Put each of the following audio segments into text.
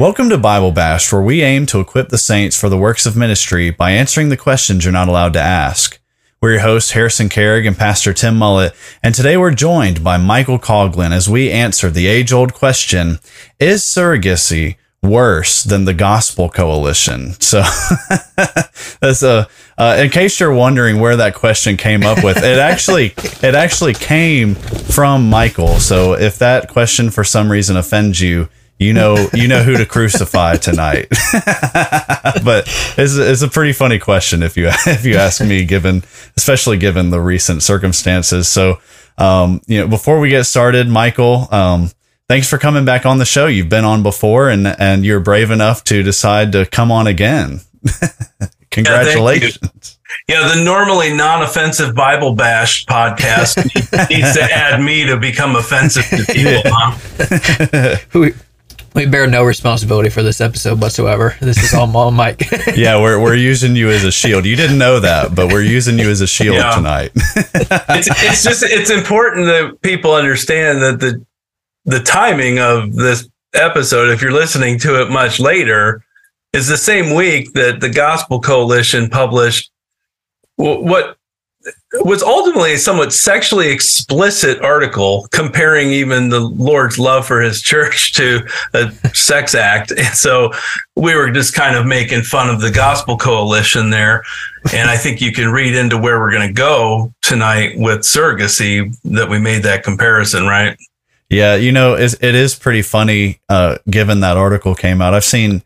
Welcome to Bible Bashed, where we aim to equip the saints for the works of ministry by answering the questions you're not allowed to ask. We're your hosts, Harrison Carrig and Pastor Tim Mullet, and today we're joined by Michael Coughlin as we answer the age old question Is surrogacy worse than the Gospel Coalition? So, that's a, uh, in case you're wondering where that question came up with, it actually it actually came from Michael. So, if that question for some reason offends you, you know you know who to crucify tonight. But it's, it's a pretty funny question if you if you ask me given especially given the recent circumstances. So um, you know before we get started michael um, thanks for coming back on the show. You've been on before and and you're brave enough to decide to come on again. Congratulations. Yeah, the normally non-offensive Bible Bashed podcast needs to add me to become offensive to people. Huh? We, we bear no responsibility for this episode whatsoever. This is all on Mike. yeah, we're we're using you as a shield. You didn't know that, but we're using you as a shield Yeah. tonight. it's, it's just it's important that people understand that the the timing of this episode, if you're listening to it much later, is the same week that the Gospel Coalition published what was ultimately a somewhat sexually explicit article comparing even the Lord's love for his church to a sex act. And so we were just kind of making fun of the Gospel Coalition there. And I think you can read into where we're going to go tonight with surrogacy that we made that comparison, right? Yeah, you know, it's, it is pretty funny. Uh, given that article came out, I've seen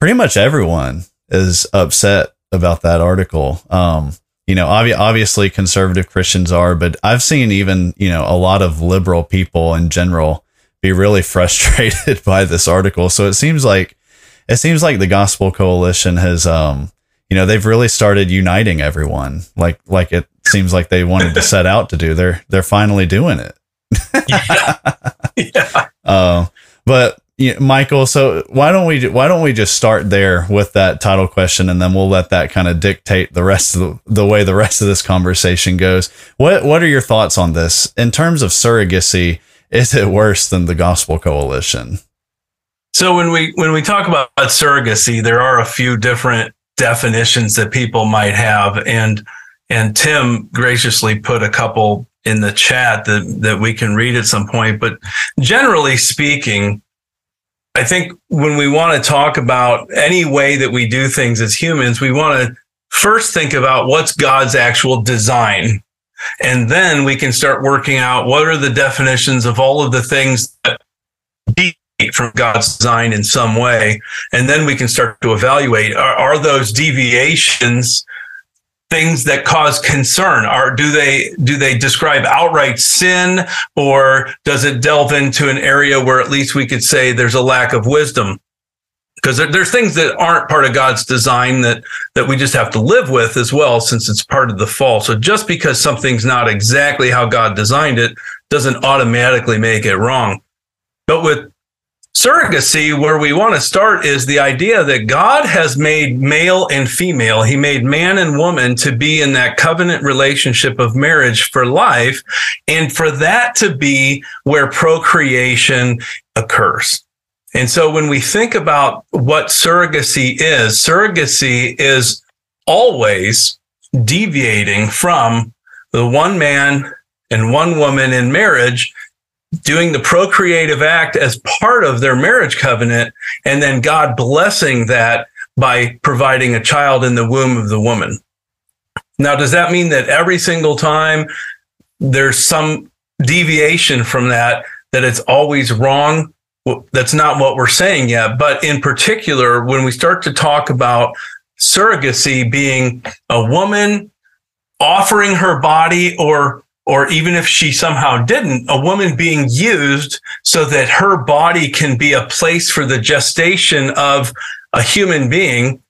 pretty much everyone is upset about that article. Um, you know, obvi- obviously conservative Christians are, but I've seen even you know a lot of liberal people in general be really frustrated by this article. So it seems like it seems like the Gospel Coalition has, um, you know, they've really started uniting everyone. Like like it seems like they wanted to set out to do. They're they're finally doing it. Yeah. yeah. Uh, but Michael, so why don't we why don't we just start there with that title question, and then we'll let that kind of dictate the rest of the, the way the rest of this conversation goes. What what are your thoughts on this in terms of surrogacy? Is it worse than the Gospel Coalition? So when we when we talk about surrogacy, there are a few different definitions that people might have, and and Tim graciously put a couple in the chat that that we can read at some point. But generally speaking, I think when we want to talk about any way that we do things as humans, we want to first think about what's God's actual design. And then we can start working out what are the definitions of all of the things that deviate from God's design in some way. And then we can start to evaluate are, are those deviations things that cause concern? Are do they do they describe outright sin or does it delve into an area where at least we could say there's a lack of wisdom? Because there, there's things that aren't part of god's design that that we just have to live with as well since it's part of the fall. So just because something's not exactly how god designed it doesn't automatically make it wrong. But with surrogacy, where we want to start is the idea that God has made male and female. He made man and woman to be in that covenant relationship of marriage for life, and for that to be where procreation occurs. And so when we think about what surrogacy is, surrogacy is always deviating from the one man and one woman in marriage doing the procreative act as part of their marriage covenant, and then God blessing that by providing a child in the womb of the woman. Now, does that mean that every single time there's some deviation from that, that it's always wrong? That's not what we're saying yet. But in particular, when we start to talk about surrogacy being a woman offering her body or or even if she somehow didn't, a woman being used so that her body can be a place for the gestation of a human being,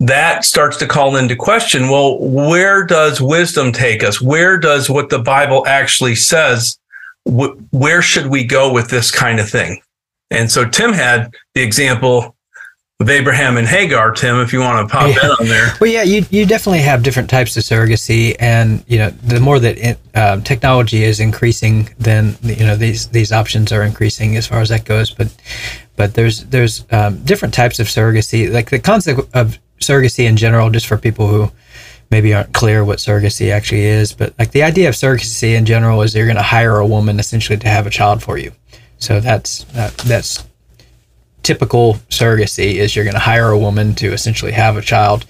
that starts to call into question well, where does wisdom take us? Where does what the Bible actually says? where should we go with this kind of thing? And so Tim had the example with Abraham and Hagar, Tim, if you want to pop yeah. in on there. Well, yeah, you, you definitely have different types of surrogacy, and you know, the more that it, uh, technology is increasing, then you know these these options are increasing as far as that goes. But but there's there's um, different types of surrogacy, like the concept of surrogacy in general, just for people who maybe aren't clear what surrogacy actually is. But like the idea of surrogacy in general is you're going to hire a woman essentially to have a child for you. So that's that, that's typical surrogacy is you're going to hire a woman to essentially have a child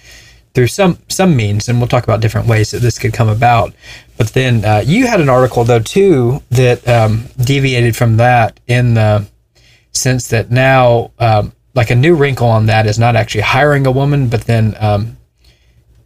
through some some means, and we'll talk about different ways that this could come about. But then uh, you had an article though too that um, deviated from that in the sense that now, um, like a new wrinkle on that is not actually hiring a woman, but then um,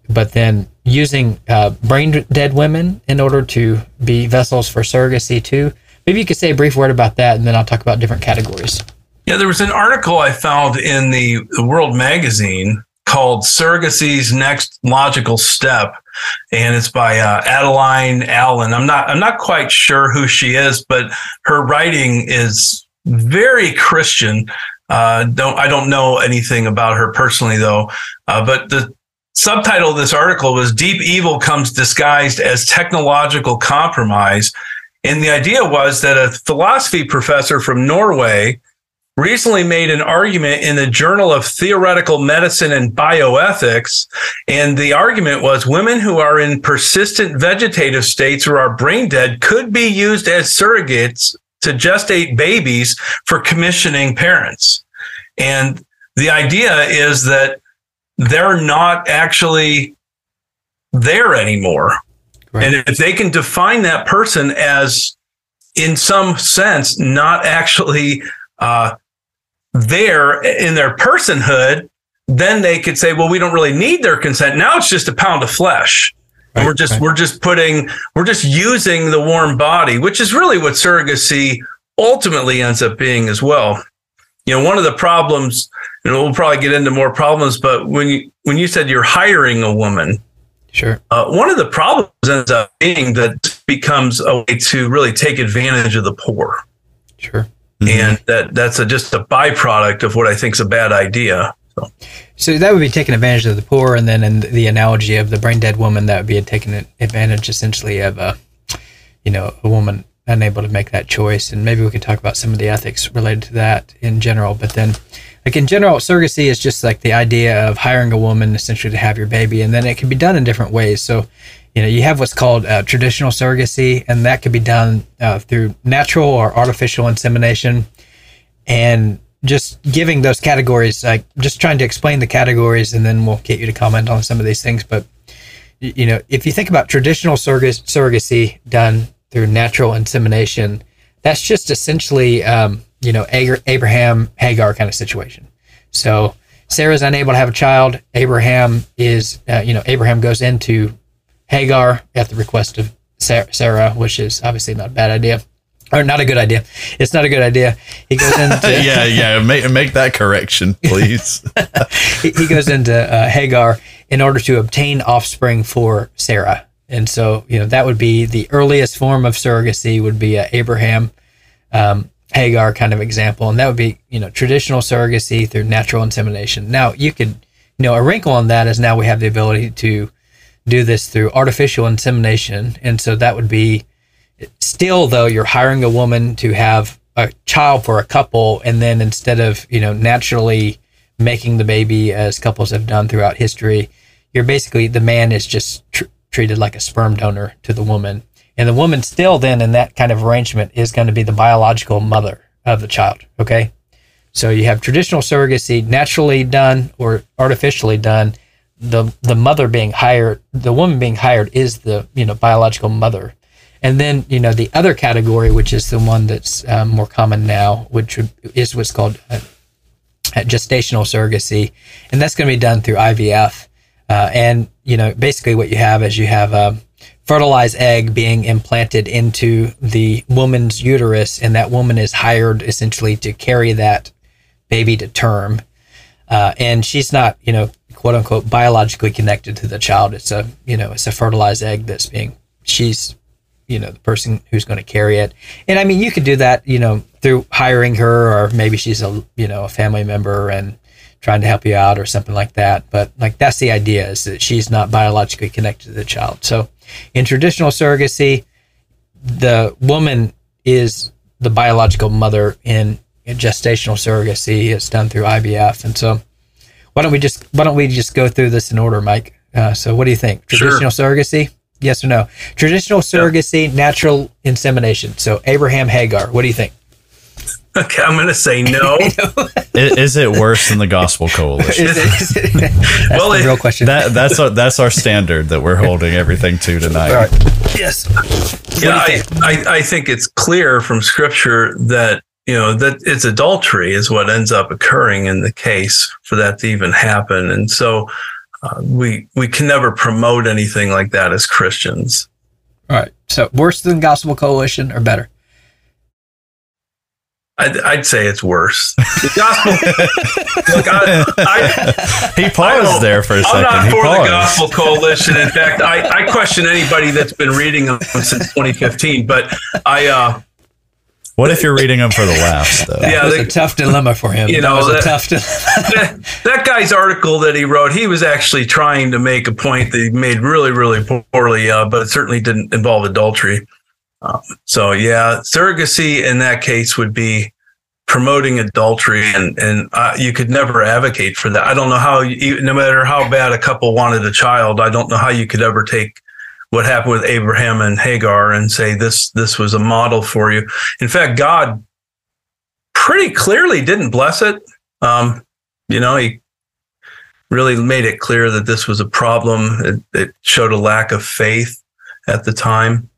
but then using uh, brain dead women in order to be vessels for surrogacy too. Maybe you could say a brief word about that, and then I'll talk about different categories. Yeah, there was an article I found in the, World Magazine called Surrogacy's Next Logical Step. And it's by uh, Adeline Allen. I'm not I'm not quite sure who she is, but her writing is very Christian. Uh, don't I don't know anything about her personally though. Uh, but the subtitle of this article was "Deep Evil Comes Disguised as Technological Compromise," and the idea was that a philosophy professor from Norway recently made an argument in the Journal of Theoretical Medicine and Bioethics. And the argument was women who are in persistent vegetative states or are brain dead could be used as surrogates to gestate babies for commissioning parents. And the idea is that they're not actually there anymore. Right. And if they can define that person as, in some sense, not actually uh, there in their personhood, then they could say, well, we don't really need their consent. Now it's just a pound of flesh. Right, we're just right. we're just putting we're just using the warm body, which is really what surrogacy ultimately ends up being as well. You know, one of the problems, and we'll probably get into more problems, but when you when you said you're hiring a woman, sure, uh, one of the problems ends up being that becomes a way to really take advantage of the poor. Sure. Mm-hmm. And that that's a, just a byproduct of what I think is a bad idea. So. so that would be taking advantage of the poor, and then in the analogy of the brain dead woman, that would be taking advantage essentially of a, you know, a woman unable to make that choice. And maybe we could talk about some of the ethics related to that in general. But then, like in general, surrogacy is just like the idea of hiring a woman essentially to have your baby, and then it can be done in different ways. So you know, you have what's called uh, traditional surrogacy, and that could be done uh, through natural or artificial insemination. And just giving those categories, like just trying to explain the categories, and then we'll get you to comment on some of these things. But you know, if you think about traditional surrog- surrogacy done through natural insemination, that's just essentially, um, you know, Abraham Hagar kind of situation. So Sarah's unable to have a child. Abraham is, uh, you know, Abraham goes into Hagar at the request of Sarah, which is obviously not a bad idea. Or not a good idea. It's not a good idea. He goes into yeah, yeah. Make make that correction, please. he, he, goes into uh, Hagar in order to obtain offspring for Sarah, and so you know that would be the earliest form of surrogacy. Would be uh, Abraham um, Hagar kind of example, and that would be you know traditional surrogacy through natural insemination. Now you could you know a wrinkle on that is now we have the ability to do this through artificial insemination, and so that would be still though you're hiring a woman to have a child for a couple, and then instead of you know naturally making the baby as couples have done throughout history, you're basically the man is just tr- treated like a sperm donor to the woman and the woman still then in that kind of arrangement is going to be the biological mother of the child. Okay. So you have traditional surrogacy naturally done or artificially done. The the mother being hired, the woman being hired is the you know biological mother, and then you know the other category, which is the one that's um, more common now, which is what's called uh, gestational surrogacy, and that's going to be done through IVF. Uh, and you know basically what you have is you have a um, fertilized egg being implanted into the woman's uterus, and that woman is hired essentially to carry that baby to term. Uh, and she's not, you know, quote unquote, biologically connected to the child. It's a, you know, it's a fertilized egg that's being, she's, you know, the person who's going to carry it. And I mean, you could do that, you know, through hiring her, or maybe she's a, you know, a family member and trying to help you out or something like that. But like, that's the idea is that she's not biologically connected to the child. So, in traditional surrogacy, the woman is the biological mother. In, gestational surrogacy, it's done through IVF. And so, why don't we just why don't we just go through this in order, Mike? Uh, so, what do you think? Traditional sure. surrogacy? Yes or no? Traditional surrogacy, yeah. natural insemination. So, Abraham Hagar. What do you think? Okay, I'm going to say no. is, is, it worse than the Gospel Coalition? is it, is it, that's well, the real question. That, that's our, that's our standard that we're holding everything to tonight. Right. Yes. Yeah, I, I, I think it's clear from Scripture that you know that it's adultery is what ends up occurring in the case for that to even happen, and so uh, we we can never promote anything like that as Christians. All right. So worse than Gospel Coalition or better? I'd, I'd, say it's worse. The gospel. look, I, I, he paused there for a second. I'm not he for paused. the Gospel Coalition. In fact, I, I question anybody that's been reading them since 2015. But I. Uh, what if you're reading them for the laughs, though? Yeah, was a tough dilemma for him. You know, that, tough that, that, guy's article that he wrote, he was actually trying to make a point that he made really, really poorly, uh, but it certainly didn't involve adultery. Um, so yeah, surrogacy in that case would be promoting adultery, and and uh, you could never advocate for that. I don't know how, you, no matter how bad a couple wanted a child, I don't know how you could ever take what happened with Abraham and Hagar and say this this was a model for you. In fact, God pretty clearly didn't bless it. Um, you know, he really made it clear that this was a problem. It, it showed a lack of faith at the time.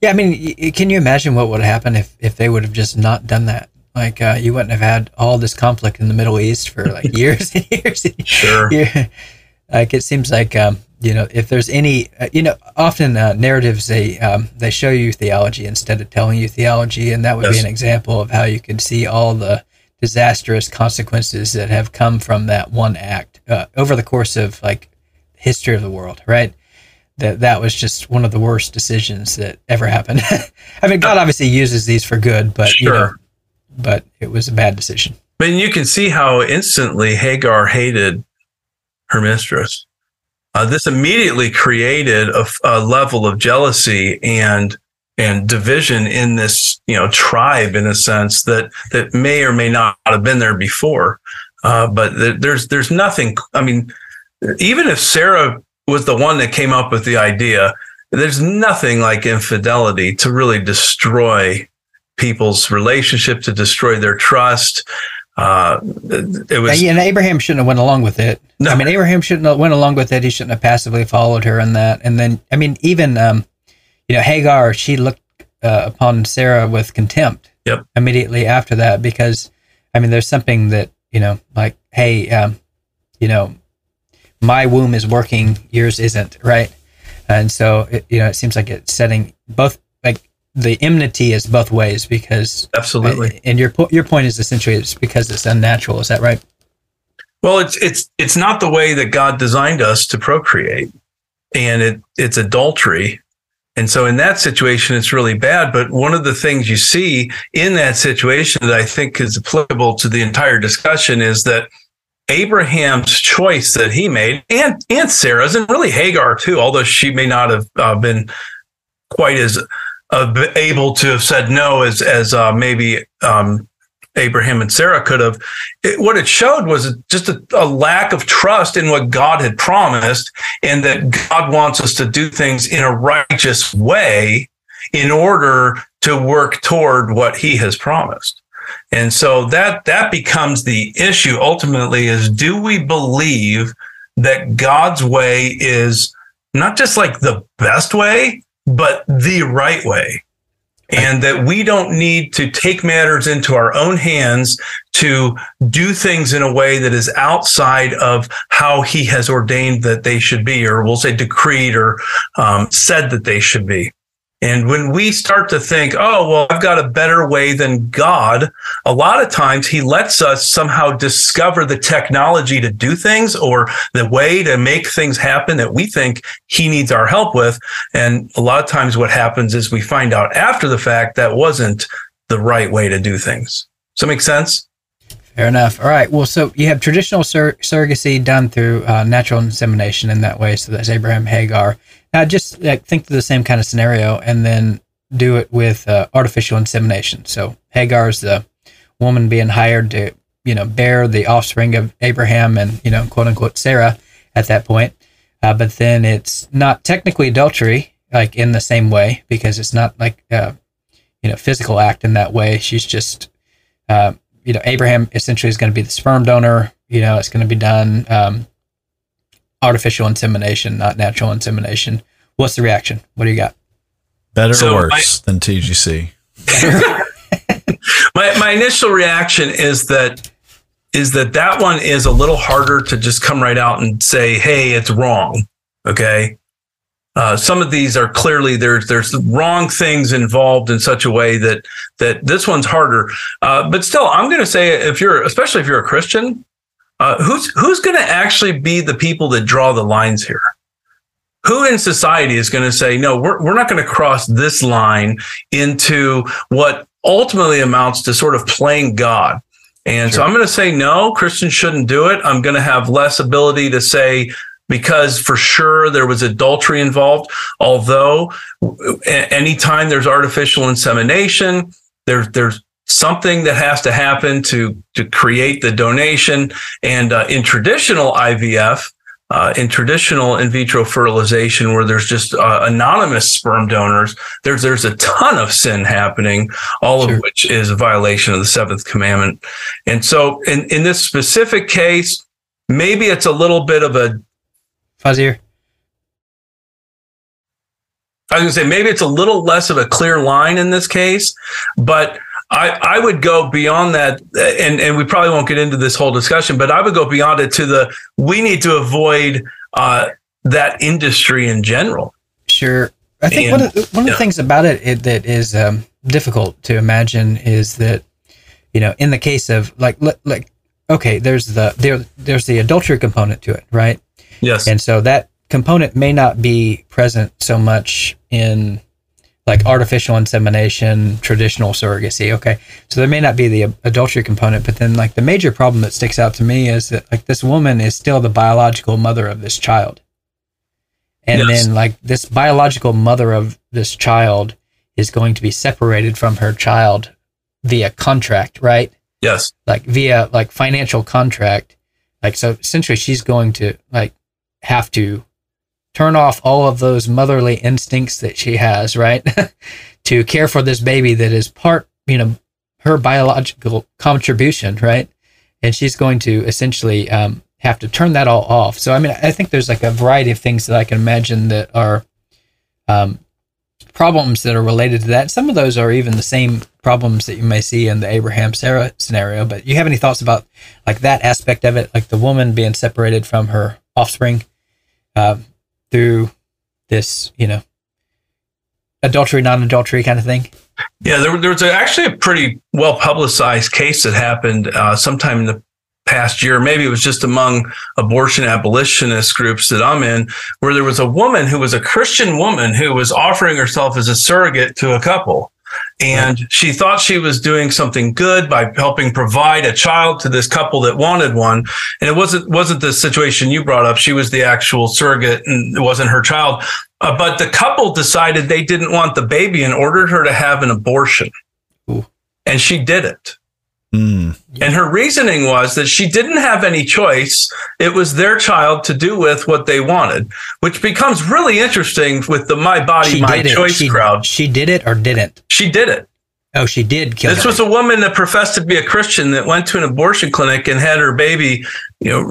Yeah, I mean, can you imagine what would happen if, if they would have just not done that? Like, uh, you wouldn't have had all this conflict in the Middle East for like years and years. And sure. Years. Like, it seems like, um, you know, if there's any, uh, you know, often uh, narratives they um, they show you theology instead of telling you theology, and that would yes. be an example of how you can see all the disastrous consequences that have come from that one act uh, over the course of like history of the world, right? that that was just one of the worst decisions that ever happened. I mean, God obviously uses these for good, but sure. you know, but it was a bad decision. But you can see how instantly Hagar hated her mistress. Uh, this immediately created a, a, level of jealousy and and division in this you know tribe in a sense that that may or may not have been there before. Uh, but th- there's there's nothing. I mean, even if Sarah was the one that came up with the idea. There's nothing like infidelity to really destroy people's relationship, to destroy their trust. Uh, it was, and Abraham shouldn't have went along with it. No. I mean, Abraham shouldn't have went along with it. He shouldn't have passively followed her in that. And then, I mean, even um, you know, Hagar, she looked uh, upon Sarah with contempt. Yep. Immediately after that, because I mean, there's something that you know, like, hey, um, you know, my womb is working, yours isn't, right? And so, it, you know, it seems like it's setting both the enmity is both ways because absolutely. And your your point is essentially it's because it's unnatural. Is that right? Well, it's it's it's not the way that God designed us to procreate, and it it's adultery. And so in that situation, it's really bad. But one of the things you see in that situation that I think is applicable to the entire discussion is that Abraham's choice that he made and, and Sarah's and really Hagar too, although she may not have uh, been quite as uh, able to have said no as, as uh, maybe um, Abraham and Sarah could have. It, what it showed was just a, a, lack of trust in what God had promised, and that God wants us to do things in a righteous way in order to work toward what He has promised. And so that that becomes the issue ultimately is do we believe that God's way is not just like the best way, but the right way? and that we don't need to take matters into our own hands to do things in a way that is outside of how he has ordained that they should be, or we'll say decreed or um, said that they should be. And when we start to think, oh, well, I've got a better way than God, a lot of times he lets us somehow discover the technology to do things or the way to make things happen that we think he needs our help with. And a lot of times what happens is we find out after the fact that wasn't the right way to do things. Does that make sense? Fair enough. All right. Well, so you have traditional sur- surrogacy done through uh, natural insemination in that way. So that's Abraham Hagar. Now, just like, think of the same kind of scenario and then do it with uh, artificial insemination. So Hagar is the woman being hired to, you know, bear the offspring of Abraham and, you know, quote unquote Sarah at that point. Uh, but then it's not technically adultery, like in the same way, because it's not like, uh, you know, physical act in that way. She's just, uh, you know, Abraham essentially is going to be the sperm donor. You know, it's going to be done um, artificial insemination, not natural insemination. What's the reaction? What do you got? Better so or worse my, than TGC? my my initial reaction is that is that that one is a little harder to just come right out and say, "Hey, it's wrong." Okay. Uh, some of these are clearly there's there's wrong things involved in such a way that that this one's harder. Uh, but still, I'm going to say if you're especially if you're a Christian, uh, who's who's going to actually be the people that draw the lines here? Who in society is going to say, no, we're, we're not going to cross this line into what ultimately amounts to sort of playing God? And sure. so I'm going to say, no, Christians shouldn't do it. I'm going to have less ability to say, because for sure there was adultery involved. Although anytime there's artificial insemination, there's there's something that has to happen to to create the donation. And uh, in traditional IVF, uh, in traditional in vitro fertilization, where there's just uh, anonymous sperm donors, there's there's a ton of sin happening, all sure. of which is a violation of the seventh commandment. And so, in in this specific case, maybe it's a little bit of a fuzzier. I was going to say maybe it's a little less of a clear line in this case, but I, I would go beyond that, and, and we probably won't get into this whole discussion, but I would go beyond it to the we need to avoid uh, that industry in general. Sure. I think and, one of the, one of the things about it, it that is um, difficult to imagine is that you know in the case of like like okay there's the there there's the adultery component to it right yes and so that component may not be present so much in like artificial insemination, traditional surrogacy. Okay. So there may not be the adultery component, but then like the major problem that sticks out to me is that like this woman is still the biological mother of this child. And yes. then like this biological mother of this child is going to be separated from her child via contract, right? Yes. Like via like financial contract. Like so essentially she's going to like have to turn off all of those motherly instincts that she has, right? to care for this baby that is part, you know, her biological contribution, right? And she's going to essentially um, have to turn that all off. So, I mean, I think there's like a variety of things that I can imagine that are um, problems that are related to that. Some of those are even the same problems that you may see in the Abraham Sarah scenario. But you have any thoughts about like that aspect of it, like the woman being separated from her offspring? Uh, through this, you know, adultery, non-adultery kind of thing? Yeah, there, there was actually a pretty well publicized case that happened uh, sometime in the past year. Maybe it was just among abortion abolitionist groups that I'm in, where there was a woman who was a Christian woman who was offering herself as a surrogate to a couple. And she thought she was doing something good by helping provide a child to this couple that wanted one. And it wasn't wasn't the situation you brought up. She was the actual surrogate, and it wasn't her child. Uh, but the couple decided they didn't want the baby and ordered her to have an abortion. Ooh. And she did it. Mm. And her reasoning was that she didn't have any choice. It was their child to do with what they wanted, which becomes really interesting with the my body, She my choice She, crowd. she did it or didn't? She did it. Oh, she did kill. This her. was a woman that professed to be a Christian that went to an abortion clinic and had her baby, you know,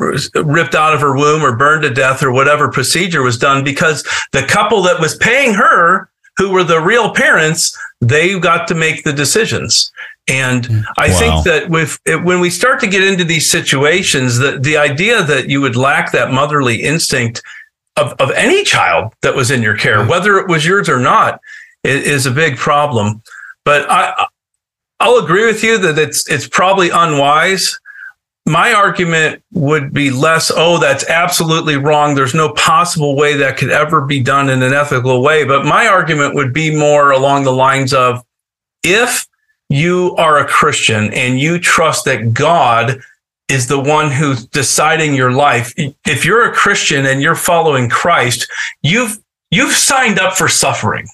ripped out of her womb or burned to death or whatever procedure was done because the couple that was paying her, who were the real parents, they got to make the decisions. And mm. I Wow. think that with when we start to get into these situations, that the idea that you would lack that motherly instinct of, of any child that was in your care, mm. whether it was yours or not, i- is, a big problem. But I, I'll agree with you that it's it's probably unwise. My argument would be less, oh, that's absolutely wrong. There's no possible way that could ever be done in an ethical way. But my argument would be more along the lines of if you are a Christian and you trust that God is the one who's deciding your life, if you're a Christian and you're following Christ, you've you've signed up for suffering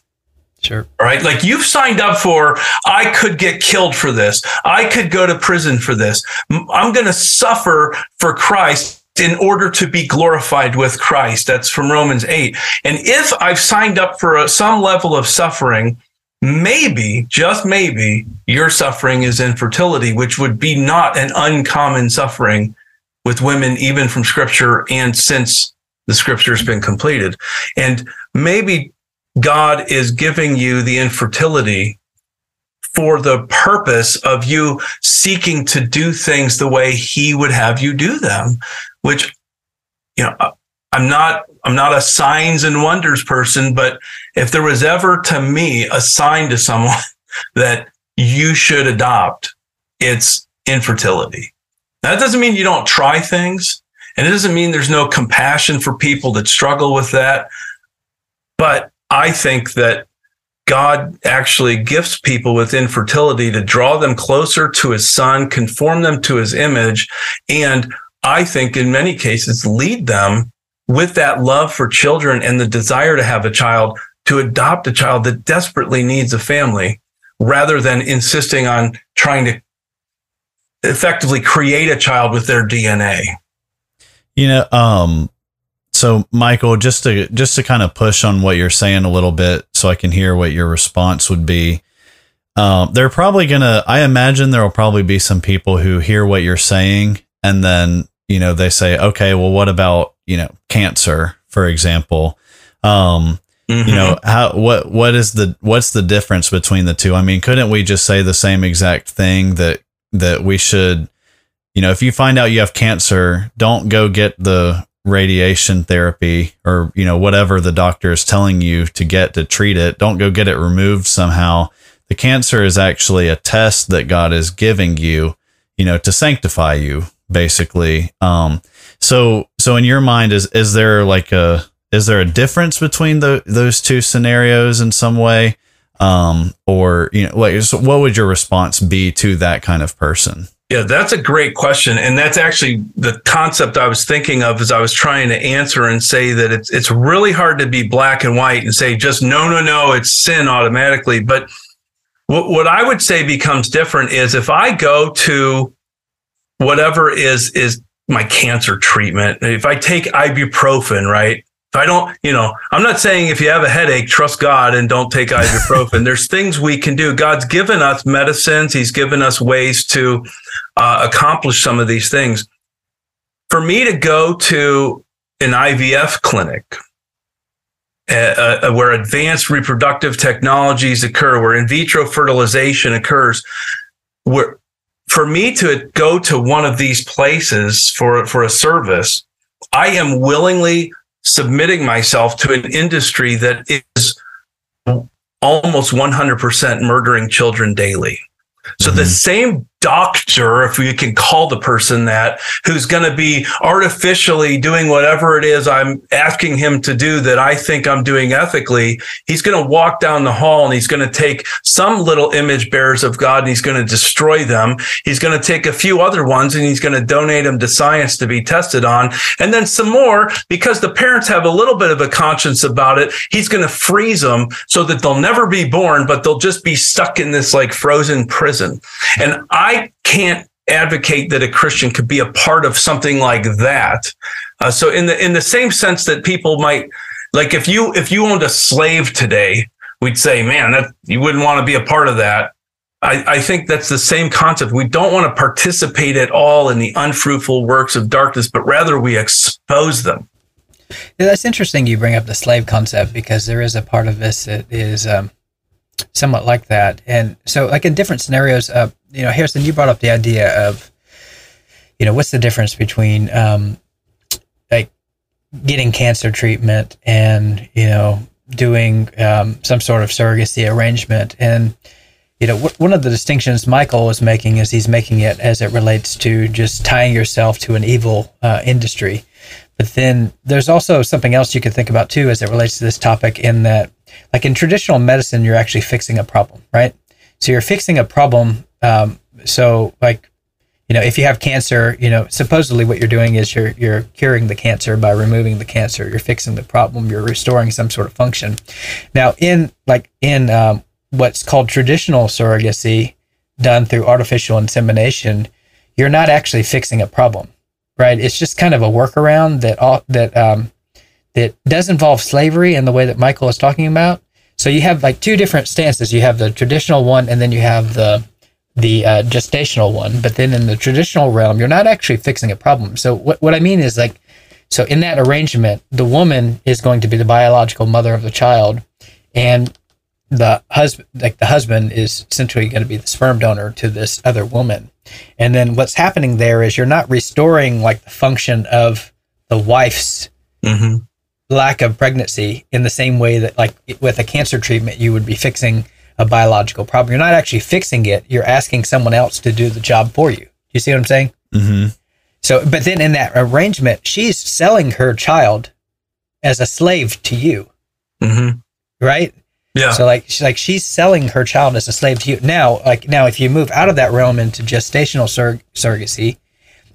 sure. right? Like you've signed up for, I could get killed for this. I could go to prison for this. I'm going to suffer for Christ in order to be glorified with Christ. That's from Romans 8. And if I've signed up for a, some level of suffering, maybe, just maybe, your suffering is infertility, which would be not an uncommon suffering with women, even from scripture and since the scripture has been completed. And maybe God is giving you the infertility for the purpose of you seeking to do things the way he would have you do them, which, you know, I'm not, I'm not a signs and wonders person, but if there was ever to me a sign to someone that you should adopt, it's infertility. That doesn't mean you don't try things. And it doesn't mean there's no compassion for people that struggle with that. But I think that God actually gifts people with infertility to draw them closer to his son, conform them to his image, and I think in many cases lead them with that love for children and the desire to have a child to adopt a child that desperately needs a family rather than insisting on trying to effectively create a child with their DNA. You know, um, so Michael, just to just to kind of push on what you're saying a little bit, so I can hear what your response would be. Um, they're probably gonna. I imagine there will probably be some people who hear what you're saying, and then you know they say, okay, well, what about you know cancer, for example? Um, you know how what what is the what's the difference between the two? I mean, couldn't we just say the same exact thing that that we should you know, if you find out you have cancer, don't go get the radiation therapy or, you know, whatever the doctor is telling you to get to treat it. Don't go get it removed somehow. The cancer is actually a test that God is giving you, you know, to sanctify you, basically. Um, so, so in your mind, is, is there like a, is there a difference between the, those two scenarios in some way? Um, or, you know, like, so what would your response be to that kind of person? Yeah, that's a great question. And that's actually the concept I was thinking of as I was trying to answer and say that it's it's really hard to be black and white and say just no, no, no, it's sin automatically. But what, what I would say becomes different is if I go to whatever is is my cancer treatment, if I take ibuprofen, right? If I don't, you know, I'm not saying if you have a headache, trust God and don't take ibuprofen. There's things we can do. God's given us medicines. He's given us ways to uh, accomplish some of these things. For me to go to an IVF clinic uh, uh, where advanced reproductive technologies occur, where in vitro fertilization occurs, where for me to go to one of these places for, for a service, I am willingly submitting myself to an industry that is almost 100% murdering children daily. So the mm-hmm. same doctor, if we can call the person that, who's going to be artificially doing whatever it is I'm asking him to do that I think I'm doing ethically, he's going to walk down the hall and he's going to take some little image bearers of God and he's going to destroy them. He's going to take a few other ones and he's going to donate them to science to be tested on. And then some more, because the parents have a little bit of a conscience about it, he's going to freeze them so that they'll never be born, but they'll just be stuck in this like frozen prison. And I can't advocate that a Christian could be a part of something like that. Uh, so in the in the same sense that people might like if you if you owned a slave today, we'd say, man, that you wouldn't want to be a part of that. I, I think that's the same concept. We don't want to participate at all in the unfruitful works of darkness, but rather we expose them. Yeah, that's interesting. You bring up the slave concept because there is a part of this that is um, somewhat like that. And so, like in different scenarios, uh, you know, Harrison, you brought up the idea of, you know, what's the difference between um, like getting cancer treatment and you know doing um, some sort of surrogacy arrangement and you know one of the distinctions michael is making is he's making it as it relates to just tying yourself to an evil uh, industry but then there's also something else you could think about too as it relates to this topic in that like in traditional medicine you're actually fixing a problem right? So you're fixing a problem um, so like you know if you have cancer you know supposedly what you're doing is you're you're curing the cancer by removing the cancer. You're fixing the problem. You're restoring some sort of function. Now in like in um, what's called traditional surrogacy done through artificial insemination you're not actually fixing a problem right? It's just kind of a workaround that all that um, that does involve slavery in the way that michael is talking about so you have like two different stances you have the traditional one and then you have the the uh, gestational one. But then in the traditional realm, you're not actually fixing a problem. So what, what I mean is like, so in that arrangement, the woman is going to be the biological mother of the child, and the husband, like the husband, is essentially going to be the sperm donor to this other woman. And then what's happening there is you're not restoring like the function of the wife's Mm-hmm. Lack of pregnancy in the same way that like with a cancer treatment you would be fixing a biological problem. You're not actually fixing it. You're asking someone else to do the job for you. You see what I'm saying? Mm-hmm. So, but then in that arrangement, she's selling her child as a slave to you, Mm-hmm. right? Yeah. So like, she's like she's selling her child as a slave to you. Now, like now, if you move out of that realm into gestational sur- surrogacy,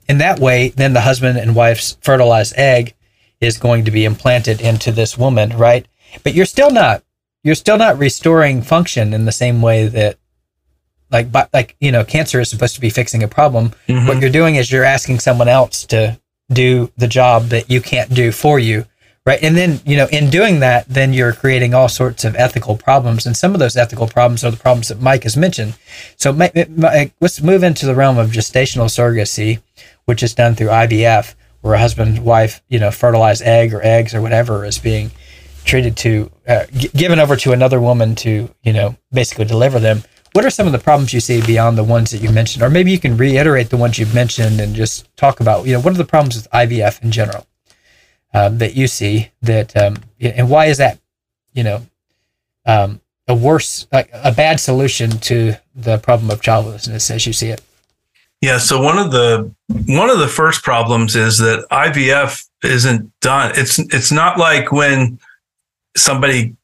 in that way, then the husband and wife's fertilized egg is going to be implanted into this woman, right? But you're still not you're still not restoring function in the same way that like but like you know cancer is supposed to be fixing a problem. Mhm. what you're doing is you're asking someone else to do the job that you can't do for you right? And then you know in doing that then you're creating all sorts of ethical problems. And some of those ethical problems are the problems that mike has mentioned. So ma- let's move into the realm of gestational surrogacy which is done through ivf where a husband wife you know fertilized egg or eggs or whatever is being treated to uh, g- given over to another woman to you know basically deliver them. What are some of the problems you see beyond the ones that you mentioned? Or maybe you can reiterate the ones you've mentioned and just talk about you know what are the problems with ivf in general um, that you see that um, and why is that you know um, a worse like a bad solution to the problem of childlessness as you see it Yeah. So one of the one of the first problems is that IVF isn't done. It's it's not like when somebody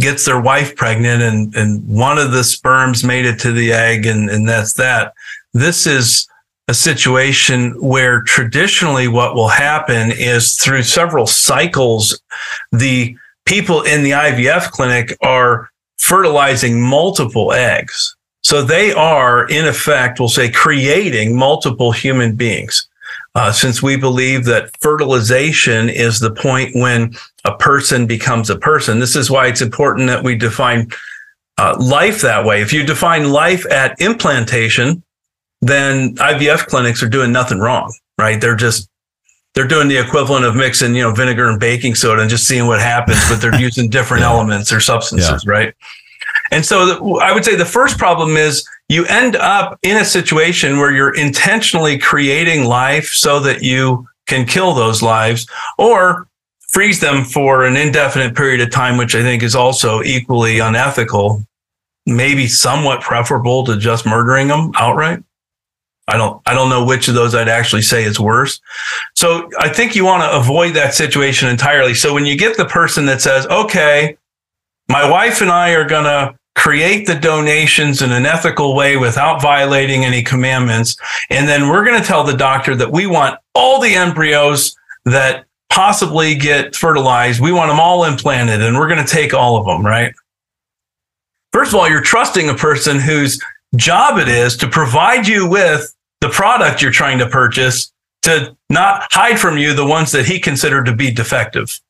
gets their wife pregnant and and one of the sperms made it to the egg and and that's that. This is a situation where traditionally what will happen is through several cycles the people in the IVF clinic are fertilizing multiple eggs. So they are, in effect, we'll say, creating multiple human beings. Uh, since we believe that fertilization is the point when a person becomes a person. This is why it's important that we define uh, life that way. If you define life at implantation, then IVF clinics are doing nothing wrong, right? They're just they're doing the equivalent of mixing, you know, vinegar and baking soda and just seeing what happens, but they're using different elements or substances, right? And so I would say the first problem is you end up in a situation where you're intentionally creating life so that you can kill those lives or freeze them for an indefinite period of time, which I think is also equally unethical, maybe somewhat preferable to just murdering them outright. I don't I don't know which of those I'd actually say is worse. So I think you want to avoid that situation entirely. So when you get the person that says, "Okay, my wife and I are going to create the donations in an ethical way without violating any commandments, and then we're going to tell the doctor that we want all the embryos that possibly get fertilized, we want them all implanted and we're going to take all of them, right?" First of all, you're trusting a person whose job it is to provide you with the product you're trying to purchase to not hide from you the ones that he considered to be defective.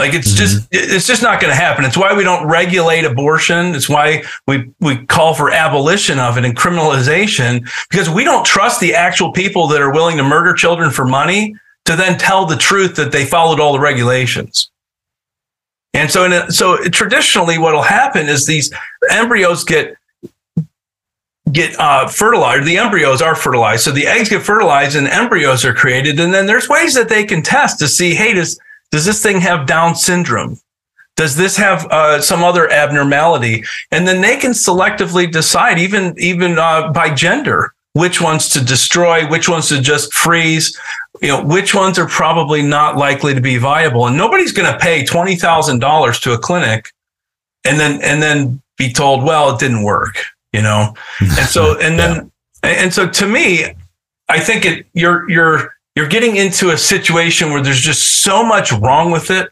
Like it's mm-hmm. just it's just not going to happen. It's why we don't regulate abortion. It's why we we call for abolition of it and criminalization because we don't trust the actual people that are willing to murder children for money to then tell the truth that they followed all the regulations. And so, a, so traditionally, what will happen is these embryos get get uh, fertilized. The embryos are fertilized, so the eggs get fertilized and embryos are created. And then there's ways that they can test to see, hey, does does this thing have Down syndrome? Does this have uh, some other abnormality? And then they can selectively decide, even even uh, by gender, which ones to destroy, which ones to just freeze, you know, which ones are probably not likely to be viable. And nobody's going to pay twenty thousand dollars to a clinic and then and then be told, well, it didn't work you know? And so, and then, yeah. and so to me, I think it, you're, you're, you're getting into a situation where there's just so much wrong with it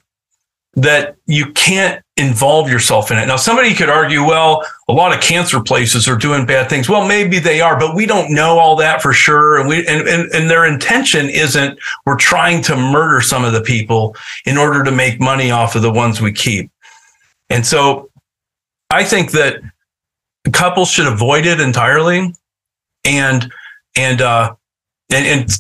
that you can't involve yourself in it. Now, somebody could argue, well, a lot of cancer places are doing bad things. Well, maybe they are, but we don't know all that for sure. And we, and, and, and their intention isn't we're trying to murder some of the people in order to make money off of the ones we keep. And so I think that couples should avoid it entirely. And, and, uh, and, and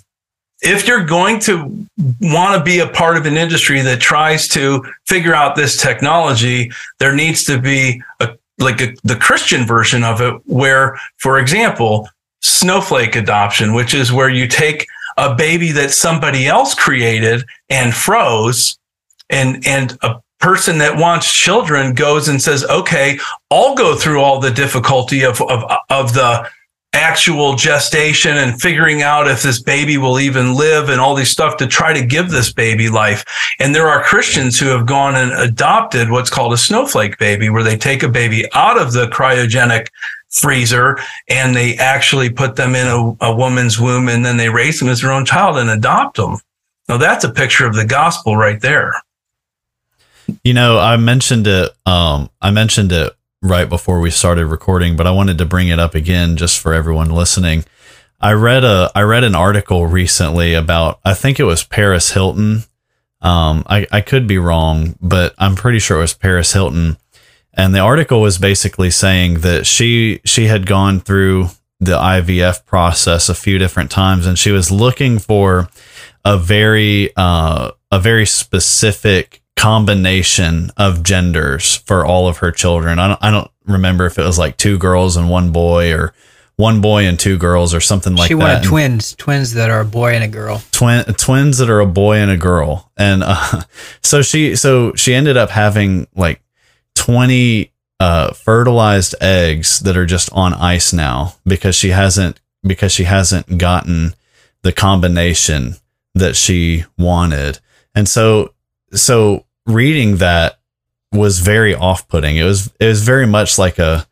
if you're going to want to be a part of an industry that tries to figure out this technology, there needs to be a, like a, the Christian version of it, where, for example, snowflake adoption, which is where you take a baby that somebody else created and froze and, and a person that wants children goes and says, okay, I'll go through all the difficulty of, of, of the actual gestation and figuring out if this baby will even live and all these stuff to try to give this baby life. And there are Christians who have gone and adopted what's called a snowflake baby, where they take a baby out of the cryogenic freezer and they actually put them in a, a woman's womb and then they raise them as their own child and adopt them. Now that's a picture of the gospel right there. You know, I mentioned it. Um, I mentioned it right before we started recording, but I wanted to bring it up again just for everyone listening. I read a I read an article recently about I think it was Paris Hilton. Um, I I could be wrong, but I'm pretty sure it was Paris Hilton. And the article was basically saying that she she had gone through the IVF process a few different times, and she was looking for a very uh, a very specific combination of genders for all of her children. I don't, I don't remember if it was like two girls and one boy or one boy and two girls or something like that. She wanted twins, twins that are a boy and a girl. Twin twins that are a boy and a girl. And uh, so she so she ended up having like 20 uh, fertilized eggs that are just on ice now because she hasn't because she hasn't gotten the combination that she wanted. And so so reading that was very off-putting. It was it was very much like a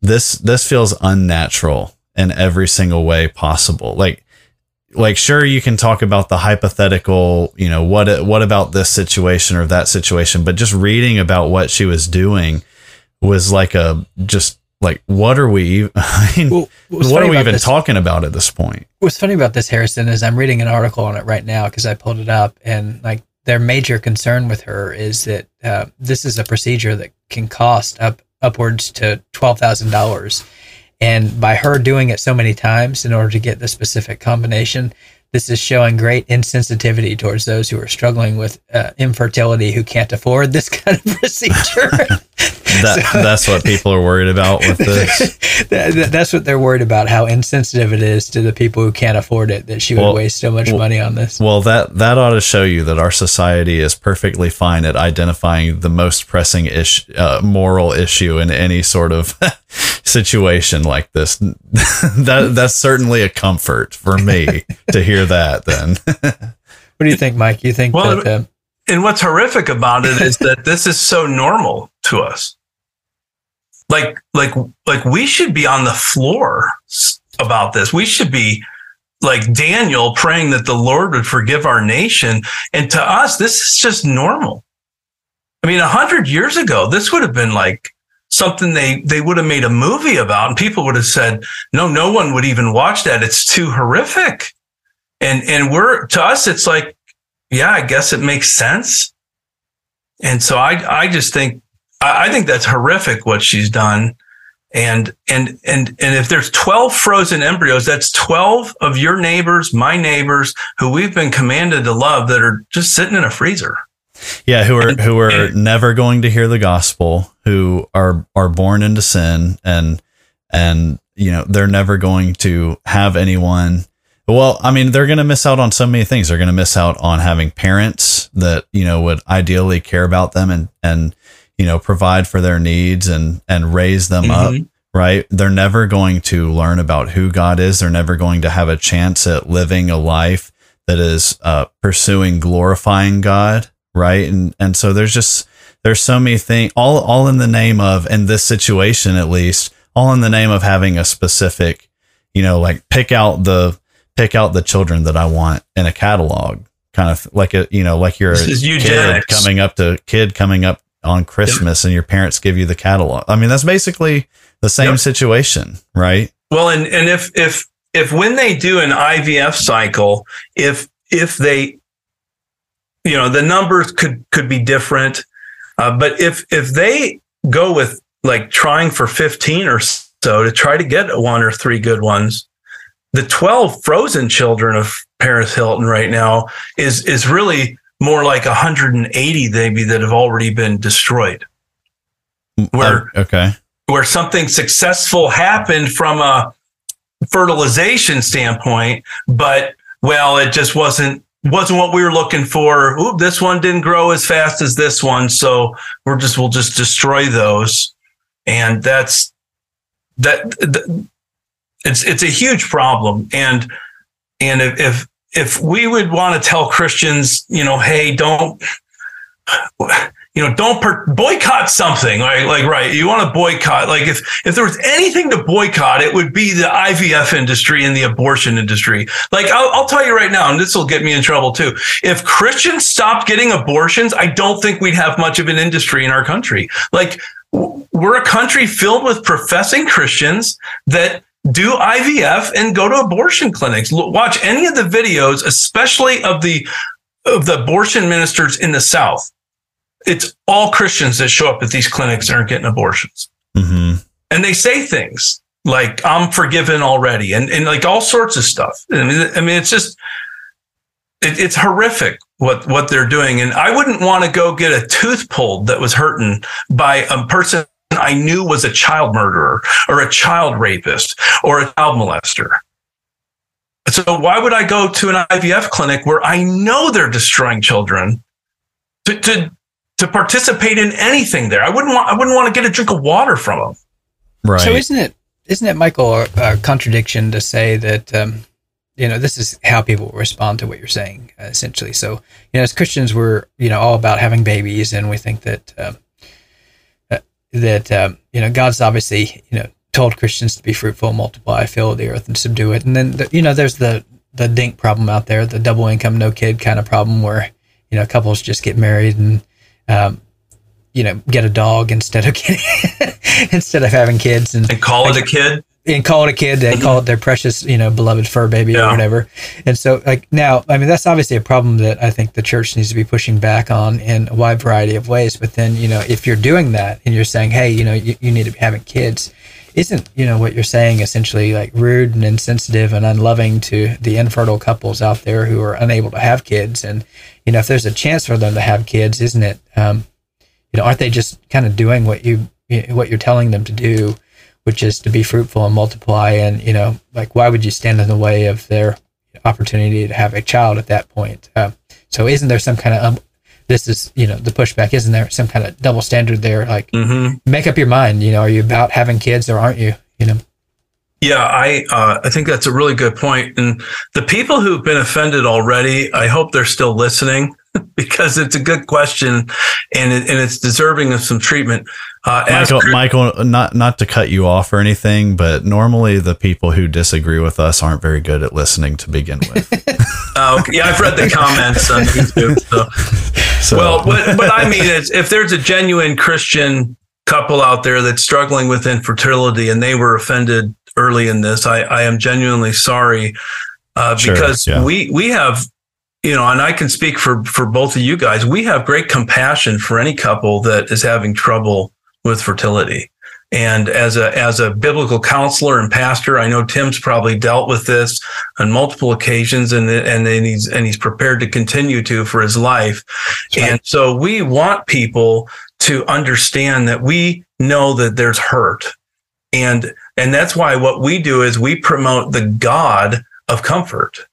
this this feels unnatural in every single way possible. Like like sure you can talk about the hypothetical, you know, what what about this situation or that situation, but just reading about what she was doing was like a just like what are we I mean, well, what are we even this, talking about at this point? What's funny about this Harrison is I'm reading an article on it right now because I pulled it up and like their major concern with her is that uh, this is a procedure that can cost up upwards to twelve thousand dollars, and by her doing it so many times in order to get the specific combination, this is showing great insensitivity towards those who are struggling with uh, infertility who can't afford this kind of procedure. that that's what people are worried about with this. That- that- that's what they're worried about. How insensitive it is to the people who can't afford it. That she would Well, waste so much well- money on this. Well, that that ought to show you that our society is perfectly fine at identifying the most pressing ish, uh, moral issue in any sort of situation like this. that that's certainly a comfort for me to hear that. Then, What do you think, Mike? You think Well, that? Um, And what's horrific about it is that this is so normal to us. Like, like, like we should be on the floor about this. We should be like Daniel praying that the Lord would forgive our nation. And to us, this is just normal. I mean, a hundred years ago, this would have been like something they, they would have made a movie about and people would have said, no, no one would even watch that. It's too horrific. And, and we're, to us, it's like, yeah, I guess it makes sense. And so I, I just think, I, I think that's horrific what she's done. And, and, and, and if there's 12 frozen embryos, that's 12 of your neighbors, my neighbors who we've been commanded to love that are just sitting in a freezer. yeah, who are who are and- never going to hear the gospel, who are are born into sin, and and you know they're never going to have anyone. Well, I mean, they're going to miss out on so many things. They're going to miss out on having parents that you know would ideally care about them and and you know provide for their needs and and raise them up. Mhm. Right? They're never going to learn about who God is. They're never going to have a chance at living a life that is uh, pursuing glorifying God. Right? And and so there's just there's so many things all all in the name of in this situation at least all in the name of having a specific you know like pick out the pick out the children that I want in a catalog, kind of like a you know like you're This is kid coming up to kid coming up on Christmas and your parents give you the catalog. I mean that's basically the same Yep. situation, right? Well, and, and if, if, if when they do an IVF cycle, if, if they, you know, the numbers could, could be different. Uh, but if, if they go with like trying for 15 or so to try to get one or three good ones, the 12 frozen children of Paris Hilton right now is, is really more like 180 maybe that have already been destroyed. Mm, where, Oh, okay. where something successful happened from a fertilization standpoint, but well, it just wasn't wasn't what we were looking for. Oop, this one didn't grow as fast as this one, so we're just we'll just destroy those, and that's that. th- it's it's a huge problem, and and if if, if we would want to tell Christians, you know, hey, don't you know, don't per- boycott something. Like, like, right. You want to boycott. Like if, if there was anything to boycott, it would be the IVF industry and the abortion industry. Like I'll, I'll tell you right now, and this will get me in trouble too. If Christians stopped getting abortions, I don't think we'd have much of an industry in our country. Like we're a country filled with professing Christians that do IVF and go to abortion clinics. Watch any of the videos, especially of the, of the abortion ministers in the South it's all Christians that show up at these clinics and are getting abortions. hmm And they say things like, I'm forgiven already, and, and like all sorts of stuff. I mean, I mean it's just, it, it's horrific what, what they're doing. And I wouldn't want to go get a tooth pulled that was hurting by a person I knew was a child murderer or a child rapist or a child molester. So why would I go to an IVF clinic where I know they're destroying children to, to to participate in anything there. I wouldn't want I wouldn't want to get a drink of water from them. Right. So isn't it isn't it Michael a, a contradiction to say that um, you know this is how people respond to what you're saying uh, essentially? So you know as Christians we're you know all about having babies and we think that um, uh, that um, you know God's obviously you know told Christians to be fruitful, multiply, fill the earth, and subdue it. And then the, you know there's the the dink problem out there, the double income no kid kind of problem where you know couples just get married and um, you know get a dog instead of getting instead of having kids and And call it a kid. And call it a kid. They call it their precious, you know, beloved fur baby or whatever. And so, like now, I mean, that's obviously a problem that I think the church needs to be pushing back on in a wide variety of ways. But then, you know, if you're doing that and you're saying, hey, you know, you, you need to be having kids, isn't you know what you're saying essentially like rude and insensitive and unloving to the infertile couples out there who are unable to have kids? And you know, if there's a chance for them to have kids, isn't it? Um, you know, aren't they just kind of doing what you what you're telling them to do, which is to be fruitful and multiply? And you know, like why would you stand in the way of their opportunity to have a child at that point? Uh, so, isn't there some kind of um, this is you know the pushback? Isn't there some kind of double standard there? Like, Mm-hmm. make up your mind. You know, are you about having kids or aren't you? You know, Yeah, I uh, I think that's a really good point. And the people who've been offended already, I hope they're still listening because it's a good question and it, and it's deserving of some treatment. Uh, Michael, Chris- Michael, not not to cut you off or anything, but normally the people who disagree with us aren't very good at listening to begin with. Oh, okay. yeah, I've read the comments on YouTube. So. So, Well, but, but I mean, it's, if there's a genuine Christian couple out there that's struggling with infertility and they were offended early in this, I, I am genuinely sorry uh, Sure, because yeah. we we have, you know, and I can speak for for both of you guys. We have great compassion for any couple that is having trouble with fertility. And as a as a biblical counselor and pastor, I know Tim's probably dealt with this on multiple occasions, and and then he's and he's prepared to continue to for his life. And so we want people to understand that we know that there's hurt, and and that's why what we do is we promote the God of comfort.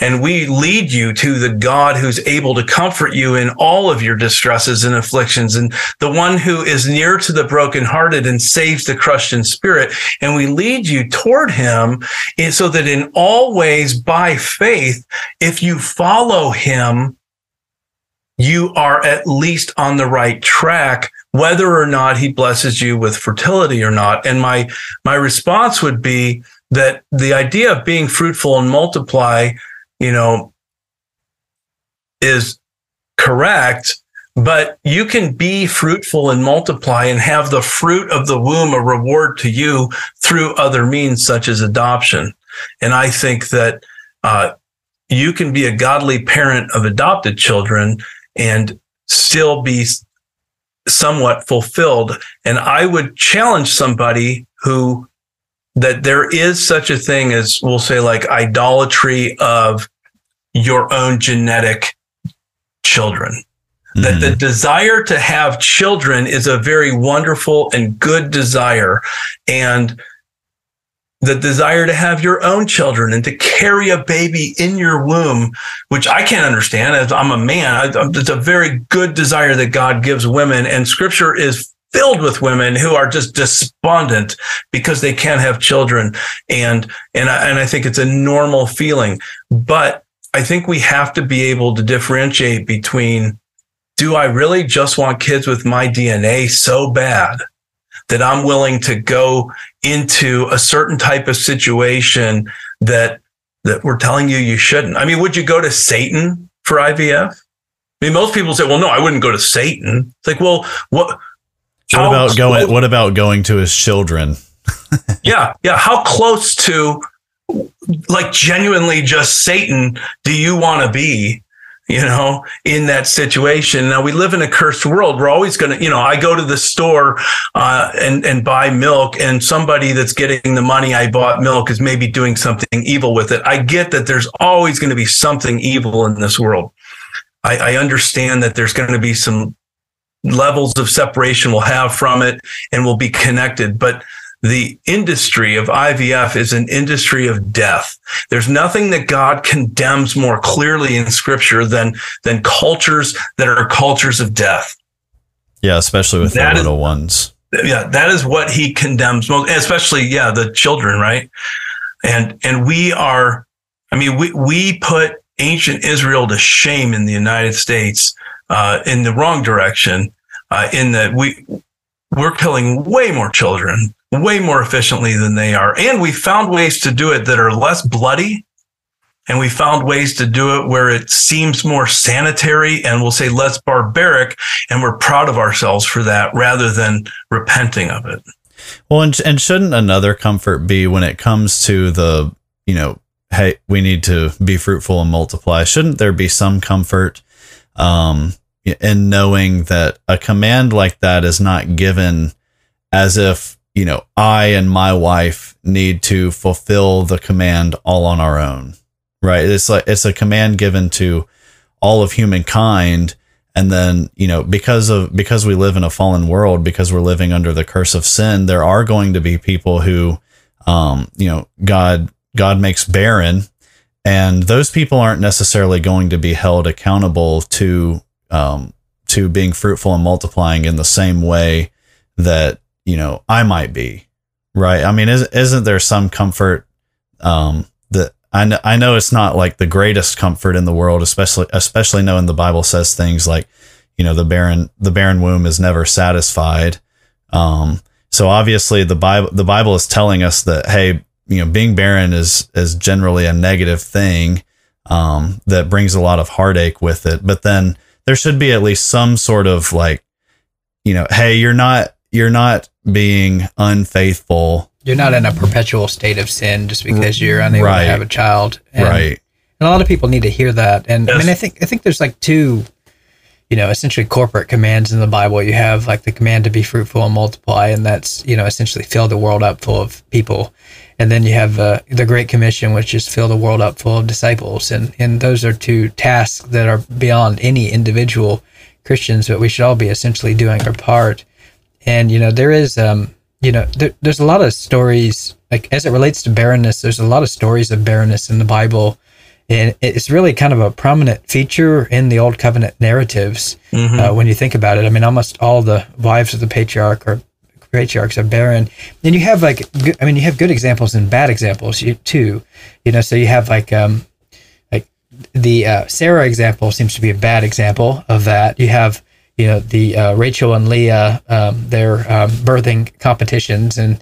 And we lead you to the God who's able to comfort you in all of your distresses and afflictions, and the one who is near to the brokenhearted and saves the crushed in spirit. And we lead you toward him so that in all ways, by faith, if you follow him, you are at least on the right track, whether or not he blesses you with fertility or not. And my, my response would be that the idea of being fruitful and multiply, you know, is correct, but you can be fruitful and multiply and have the fruit of the womb a reward to you through other means such as adoption. And I think that uh, you can be a godly parent of adopted children and still be somewhat fulfilled. And I would challenge somebody who that there is such a thing as we'll say like idolatry of your own genetic children. That the mm-hmm. desire to have children is a very wonderful and good desire. And the desire to have your own children and to carry a baby in your womb, which I can't understand as I'm a man. I, it's a very good desire that God gives women. And scripture is filled with women who are just despondent because they can't have children. And, and I, and I think it's a normal feeling, but I think we have to be able to differentiate between do I really just want kids with my DNA so bad that I'm willing to go into a certain type of situation that that we're telling you you shouldn't. I mean, would you go to Satan for IVF? I mean, most people say, "Well, no, I wouldn't go to Satan." It's like, well, what? What about going? close- What about going to his children? yeah, yeah. How close to, like, genuinely just Satan do you want to be? You know, in that situation. Now we live in a cursed world. We're always going to, you know, I go to the store uh, and and buy milk, and somebody that's getting the money I bought milk is maybe doing something evil with it. I get that there's always going to be something evil in this world. I, I understand that there's going to be some levels of separation we'll have from it, and we'll be connected, but the industry of IVF is an industry of death. There's nothing that God condemns more clearly in scripture than, than cultures that are cultures of death. Yeah, especially with That the is- little ones. Yeah, that is what he condemns most, especially, yeah, the children, right? And, and we are, I mean, we, we put ancient Israel to shame in the United States, uh, in the wrong direction, uh, in that we, we're killing way more children way more efficiently than they are. And we found ways to do it that are less bloody. And we found ways to do it where it seems more sanitary and we'll say less barbaric. And we're proud of ourselves for that rather than repenting of it. Well, and, and shouldn't another comfort be when it comes to the, you know, hey, we need to be fruitful and multiply? Shouldn't there be some comfort um, in knowing that a command like that is not given as if, you know, I and my wife need to fulfill the command all on our own, right? It's like it's a command given to all of humankind And then, you know, because of because we live in a fallen world, because we're living under the curse of sin, there are going to be people who um, you know, God God makes barren and those people aren't necessarily going to be held accountable to um, to being fruitful and multiplying in the same way that you know I might be, right? I mean, is, isn't there some comfort um, that I know, I know it's not like the greatest comfort in the world, especially especially knowing the Bible says things like, you know, the barren the barren womb is never satisfied. Um, so obviously the Bible the Bible is telling us that hey, you know, being barren is is generally a negative thing um, that brings a lot of heartache with it. But then there should be at least some sort of like, you know, hey, you're not you're not being unfaithful You're not in a perpetual state of sin just because you're unable Right. to have a child. And, right And a lot of people need to hear that. And I mean, I think I think there's like two, you know, essentially corporate commands in the Bible. You have like the command to be fruitful and multiply, and that's you know essentially fill the world up full of people. And then you have uh, the Great Commission, which is fill the world up full of disciples. And and those are two tasks that are beyond any individual Christians, but we should all be essentially doing our part. And you know, there is um, you know, there, there's a lot of stories like as it relates to barrenness. There's a lot of stories of barrenness in the Bible, and it's really kind of a prominent feature in the Old Covenant narratives uh, when you think about it. I mean, almost all the wives of the patriarch or patriarchs are barren, and you have like, I mean, you have good examples and bad examples too. You know, so you have like um, like the uh, Sarah example seems to be a bad example of that. You have you know the uh, Rachel and Leah um, their um, birthing competitions, and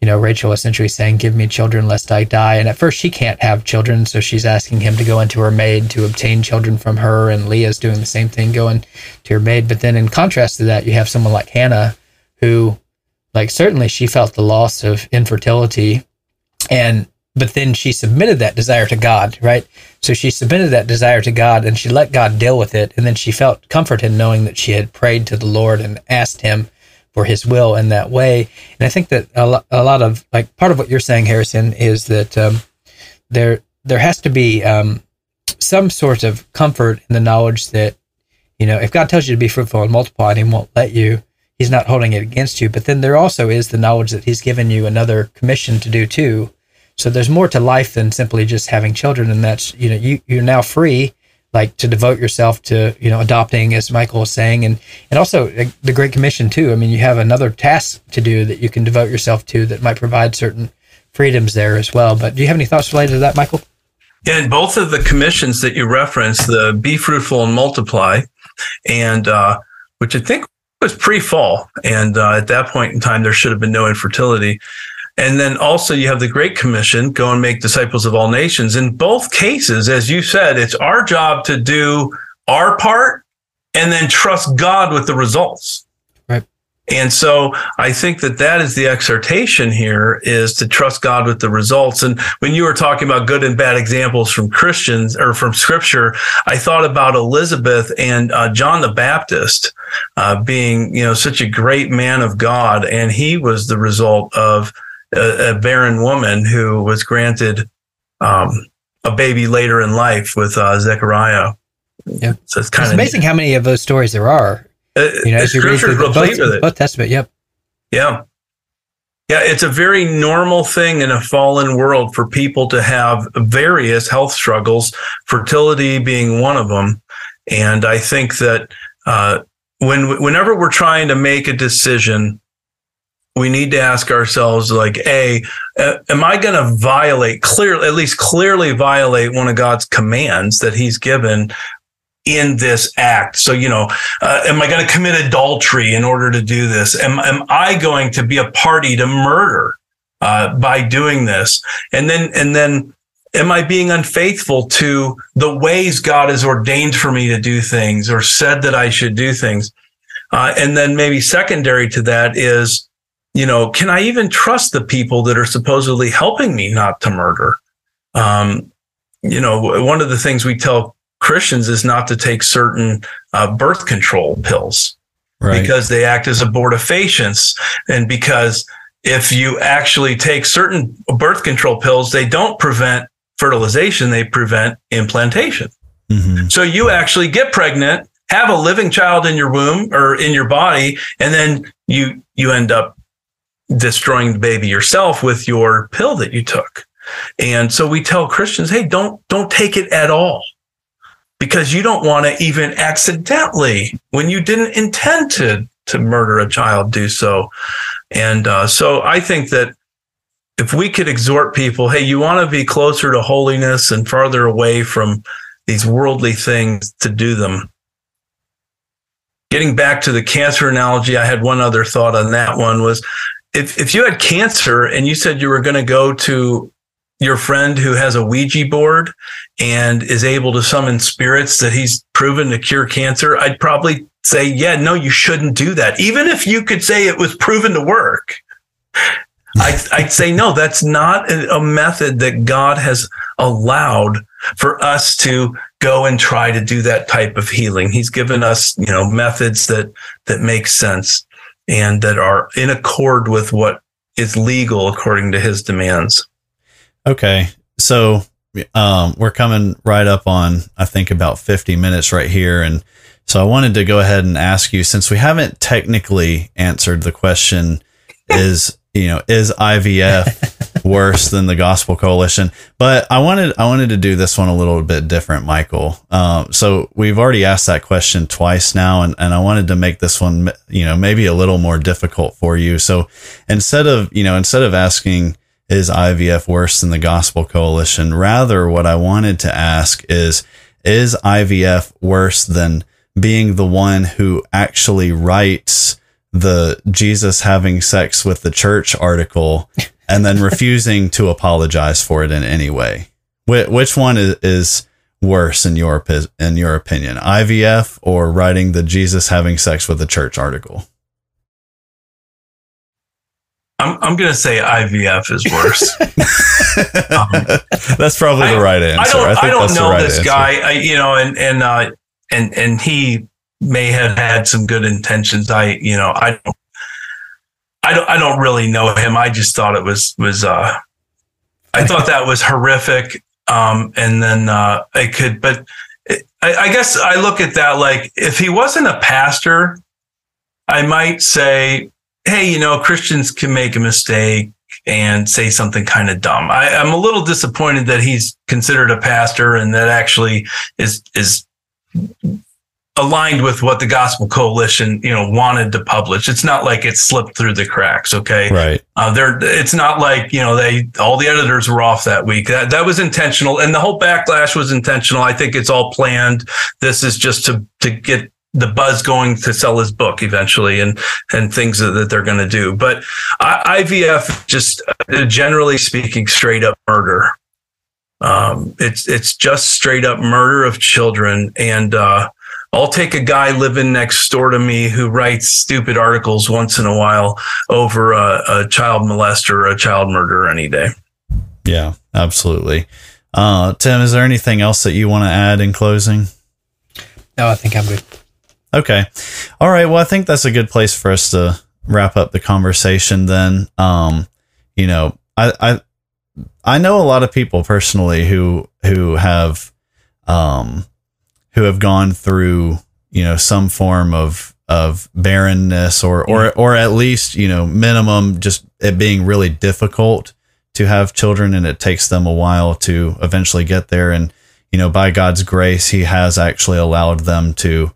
you know Rachel essentially saying, "Give me children lest I die." And at first she can't have children, so she's asking him to go into her maid to obtain children from her, and Leah's doing the same thing, going to her maid. But then in contrast to that, you have someone like Hannah, who, like, certainly she felt the loss of infertility, and but then she submitted that desire to God, right? So she submitted that desire to God and she let God deal with it. And then she felt comfort in knowing that she had prayed to the Lord and asked Him for His will in that way. And I think that a, a lot of, like, part of what you're saying, Harrison, is that um, there there has to be um, some sort of comfort in the knowledge that, you know, if God tells you to be fruitful and multiply and He won't let you, He's not holding it against you. But then there also is the knowledge that He's given you another commission to do too. So there's more to life than simply just having children, and that's you know you you're now free like to devote yourself to you know adopting, as Michael was saying, and and also uh, the Great Commission too. I mean, you have another task to do that you can devote yourself to that might provide certain freedoms there as well. But do you have any thoughts related to that, Michael? And both of the commissions that you referenced, the be fruitful and multiply, and uh, which I think was pre-fall, and uh, at that point in time there should have been no infertility. And then also you have the Great Commission, go and make disciples of all nations. In both cases, as you said, it's our job to do our part and then trust God with the results. And so I think that that is the exhortation here is to trust God with the results. And when you were talking about good and bad examples from Christians or from scripture, I thought about Elizabeth and uh, John the Baptist uh, being, you know, such a great man of God. And he was the result of a, a barren woman who was granted um, a baby later in life with uh, Zechariah. Yeah. So it's kind It's of amazing how many of those stories there are. Uh, You know, as you read scripture through is the, replete with it. both Testament. Yep. Yeah. Yeah, it's a very normal thing in a fallen world for people to have various health struggles, fertility being one of them. And I think that uh, when whenever we're trying to make a decision, we need to ask ourselves, like, a, uh, am I going to violate clearly, at least clearly violate one of God's commands that He's given in this act. So, you know, uh, am I going to commit adultery in order to do this? Am, am I going to be a party to murder uh, by doing this? And then, and then, am I being unfaithful to the ways God has ordained for me to do things or said that I should do things? Uh, and then maybe secondary to that is, you know, can I even trust the people that are supposedly helping me not to murder? Um, you know, one of the things we tell Christians is not to take certain uh, birth control pills Right. because they act as abortifacients. And because if you actually take certain birth control pills, they don't prevent fertilization, they prevent implantation. Mhm. So you actually get pregnant have a living child in your womb or in your body, and then you you end up destroying the baby yourself with your pill that you took. And so we tell Christians, hey, don't don't take it at all. Because you don't want to even accidentally, when you didn't intend to to murder a child, do so. And uh, so I think that if we could exhort people, hey, you want to be closer to holiness and farther away from these worldly things to do them. Getting back to the cancer analogy, I had one other thought on that one was if, if you had cancer and you said you were going to go to your friend who has a Ouija board and is able to summon spirits that he's proven to cure cancer, I'd probably say, yeah, no, you shouldn't do that. Even if you could say it was proven to work, I'd, I'd say, no, that's not a method that God has allowed for us to go and try to do that type of healing. He's given us, you know, methods that, that make sense and that are in accord with what is legal according to his demands. Okay. So um, we're coming right up on, I think, about 50 minutes right here. And so I wanted to go ahead and ask you since we haven't technically answered the question, is you know, is IVF worse than the Gospel Coalition? But I wanted I wanted to do this one a little bit different, Michael. Um, so we've already asked that question twice now, and, and I wanted to make this one, you know, maybe a little more difficult for you. So instead of you know instead of asking is IVF worse than the Gospel Coalition, rather what I wanted to ask is is IVF worse than being the one who actually writes the Jesus having sex with the church article and then refusing to apologize for it in any way. Wh- which one is, is worse in your in your opinion, IVF or writing the Jesus having sex with the church article? I'm I'm gonna say IVF is worse. um, that's probably the right answer. I don't I, I don't know right this answer. guy. I, you know, and and uh, and and he may have had some good intentions. I, you know, I don't, I don't, I don't really know him. I just thought it was, was, uh, I thought that was horrific. Um, and then, uh, I could, but it, I, I guess I look at that like if he wasn't a pastor, I might say, Hey, you know, Christians can make a mistake and say something kind of dumb. I, am a little disappointed that he's considered a pastor and that actually is is aligned with what the Gospel Coalition, you know, wanted to publish. It's not like it slipped through the cracks. Okay, right? Uh, there, it's not like you know they all the editors were off that week. That that was intentional, and the whole backlash was intentional. I think it's all planned. This is just to to get the buzz going to sell his book eventually and and things that they're going to do but ivf just uh, generally speaking straight up murder um, it's it's just straight up murder of children and uh, I'll take a guy living next door to me who writes stupid articles once in a while over a, a child molester or a child murderer any day. Yeah, absolutely. Uh, Tim, is there anything else that you want to add in closing? No, I think I'm good. Okay. All right. Well, I think that's a good place for us to wrap up the conversation then. Um, you know, I, I, I know a lot of people personally who, who have, um, who have gone through, you know, some form of of barrenness or or or at least, you know, minimum just it being really difficult to have children and it takes them a while to eventually get there and you know, by God's grace, he has actually allowed them to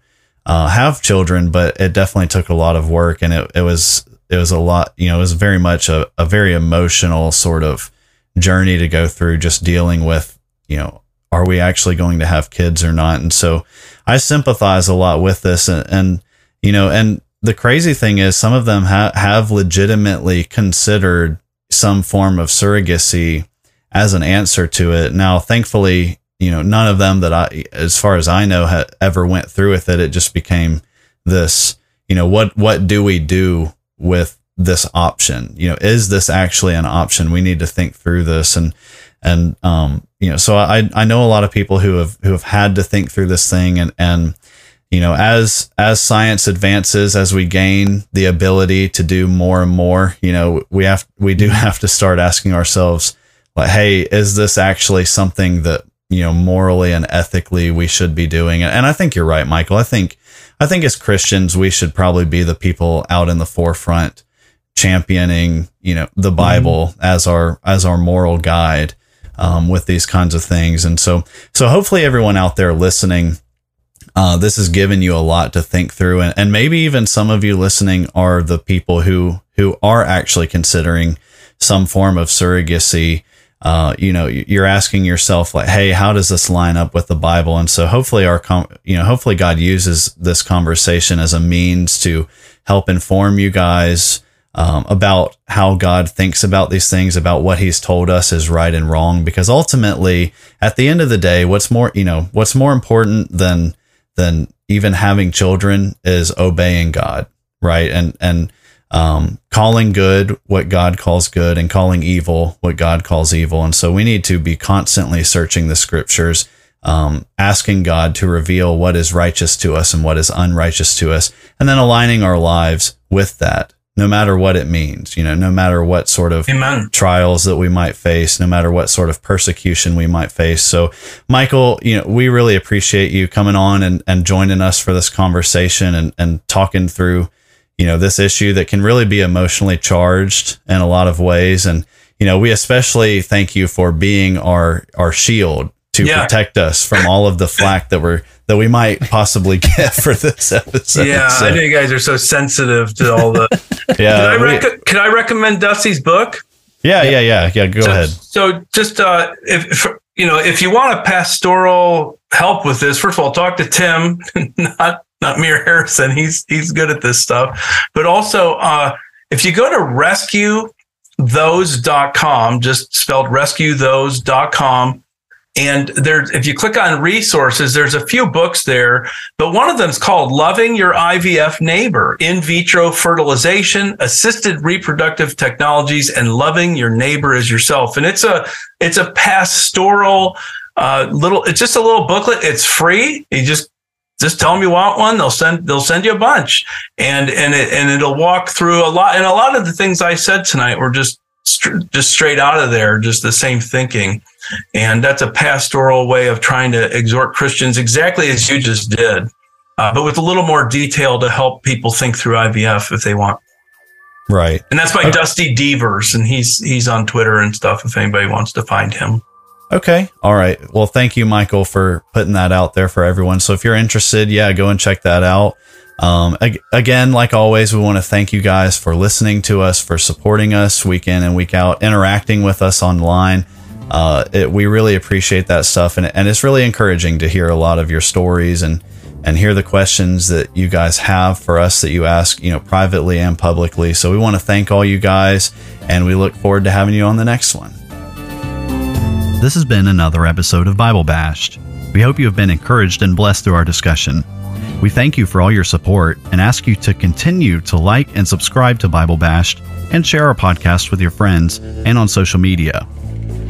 uh, have children, but it definitely took a lot of work and it, it was it was a lot, you know, it was very much a, a very emotional sort of journey to go through just dealing with, you know, are we actually going to have kids or not? And so I sympathize a lot with this. And, and you know, and the crazy thing is some of them ha- have legitimately considered some form of surrogacy as an answer to it. Now, thankfully, you know, none of them that I, as far as I know, ha- ever went through with it. It just became this, you know, what, what do we do with this option? You know, is this actually an option? We need to think through this. And, and um, you know, so I I know a lot of people who have who have had to think through this thing, and and you know, as as science advances, as we gain the ability to do more and more, you know, we have we do have to start asking ourselves, like, hey, is this actually something that you know morally and ethically we should be doing it. and i think you're right michael i think i think as christians we should probably be the people out in the forefront championing you know the bible mm-hmm. as our as our moral guide um, with these kinds of things and so so hopefully everyone out there listening uh, this has given you a lot to think through and, and maybe even some of you listening are the people who who are actually considering some form of surrogacy uh, you know, you're asking yourself like, hey, how does this line up with the Bible? And so hopefully our, com- you know, hopefully God uses this conversation as a means to help inform you guys um, about how God thinks about these things, about what He's told us is right and wrong. Because ultimately, at the end of the day, what's more, you know, what's more important than than even having children is obeying God, right? And and um, calling good what God calls good and calling evil what God calls evil. And so we need to be constantly searching the scriptures, um, asking God to reveal what is righteous to us and what is unrighteous to us, and then aligning our lives with that, no matter what it means, you know, no matter what sort of Amen. trials that we might face, no matter what sort of persecution we might face. So, Michael, you know, we really appreciate you coming on and, and joining us for this conversation and, and talking through you know, this issue that can really be emotionally charged in a lot of ways. And, you know, we especially thank you for being our, our shield to yeah. protect us from all of the flack that we're, that we might possibly get for this episode. Yeah. So, I know you guys are so sensitive to all the, yeah. Can I, rec- can I recommend Dusty's book? Yeah, yeah, yeah, yeah. Go so, ahead. So, just uh, if, if, you know, if you want a pastoral help with this, first of all, talk to Tim, not not Mir Harrison. He's he's good at this stuff. But also, uh, if you go to rescuethose.com, just spelled rescuethose.com, and there's if you click on resources, there's a few books there, but one of them is called Loving Your IVF Neighbor, In Vitro Fertilization, Assisted Reproductive Technologies, and Loving Your Neighbor as Yourself. And it's a it's a pastoral uh, little it's just a little booklet. It's free. You just just tell them you want one they'll send they'll send you a bunch. And and it and it'll walk through a lot and a lot of the things i said tonight were just just straight out of there just the same thinking. And that's a pastoral way of trying to exhort christians exactly as you just did uh, but with a little more detail to help people think through ivf if they want. Right. And that's by okay. dusty deevers and he's he's on twitter and stuff if anybody wants to find him Okay. All right. Well, thank you, Michael, for putting that out there for everyone. So if you're interested, yeah, go and check that out. Um, ag- again, like always, we want to thank you guys for listening to us, for supporting us week in and week out, interacting with us online. Uh, it, we really appreciate that stuff, and, and it's really encouraging to hear a lot of your stories and and hear the questions that you guys have for us that you ask, you know, privately and publicly. So we want to thank all you guys, and we look forward to having you on the next one. This has been another episode of Bible Bashed. We hope you have been encouraged and blessed through our discussion. We thank you for all your support and ask you to continue to like and subscribe to Bible Bashed and share our podcast with your friends and on social media.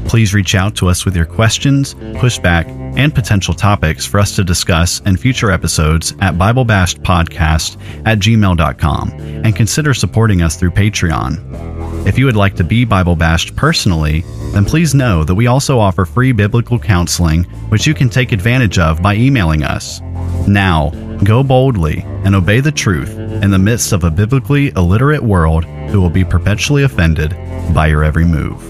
Please reach out to us with your questions, pushback, and potential topics for us to discuss in future episodes at BibleBashedPodcast at gmail.com and consider supporting us through Patreon. If you would like to be Bible Bashed personally, then please know that we also offer free biblical counseling, which you can take advantage of by emailing us. Now, go boldly and obey the truth in the midst of a biblically illiterate world who will be perpetually offended by your every move.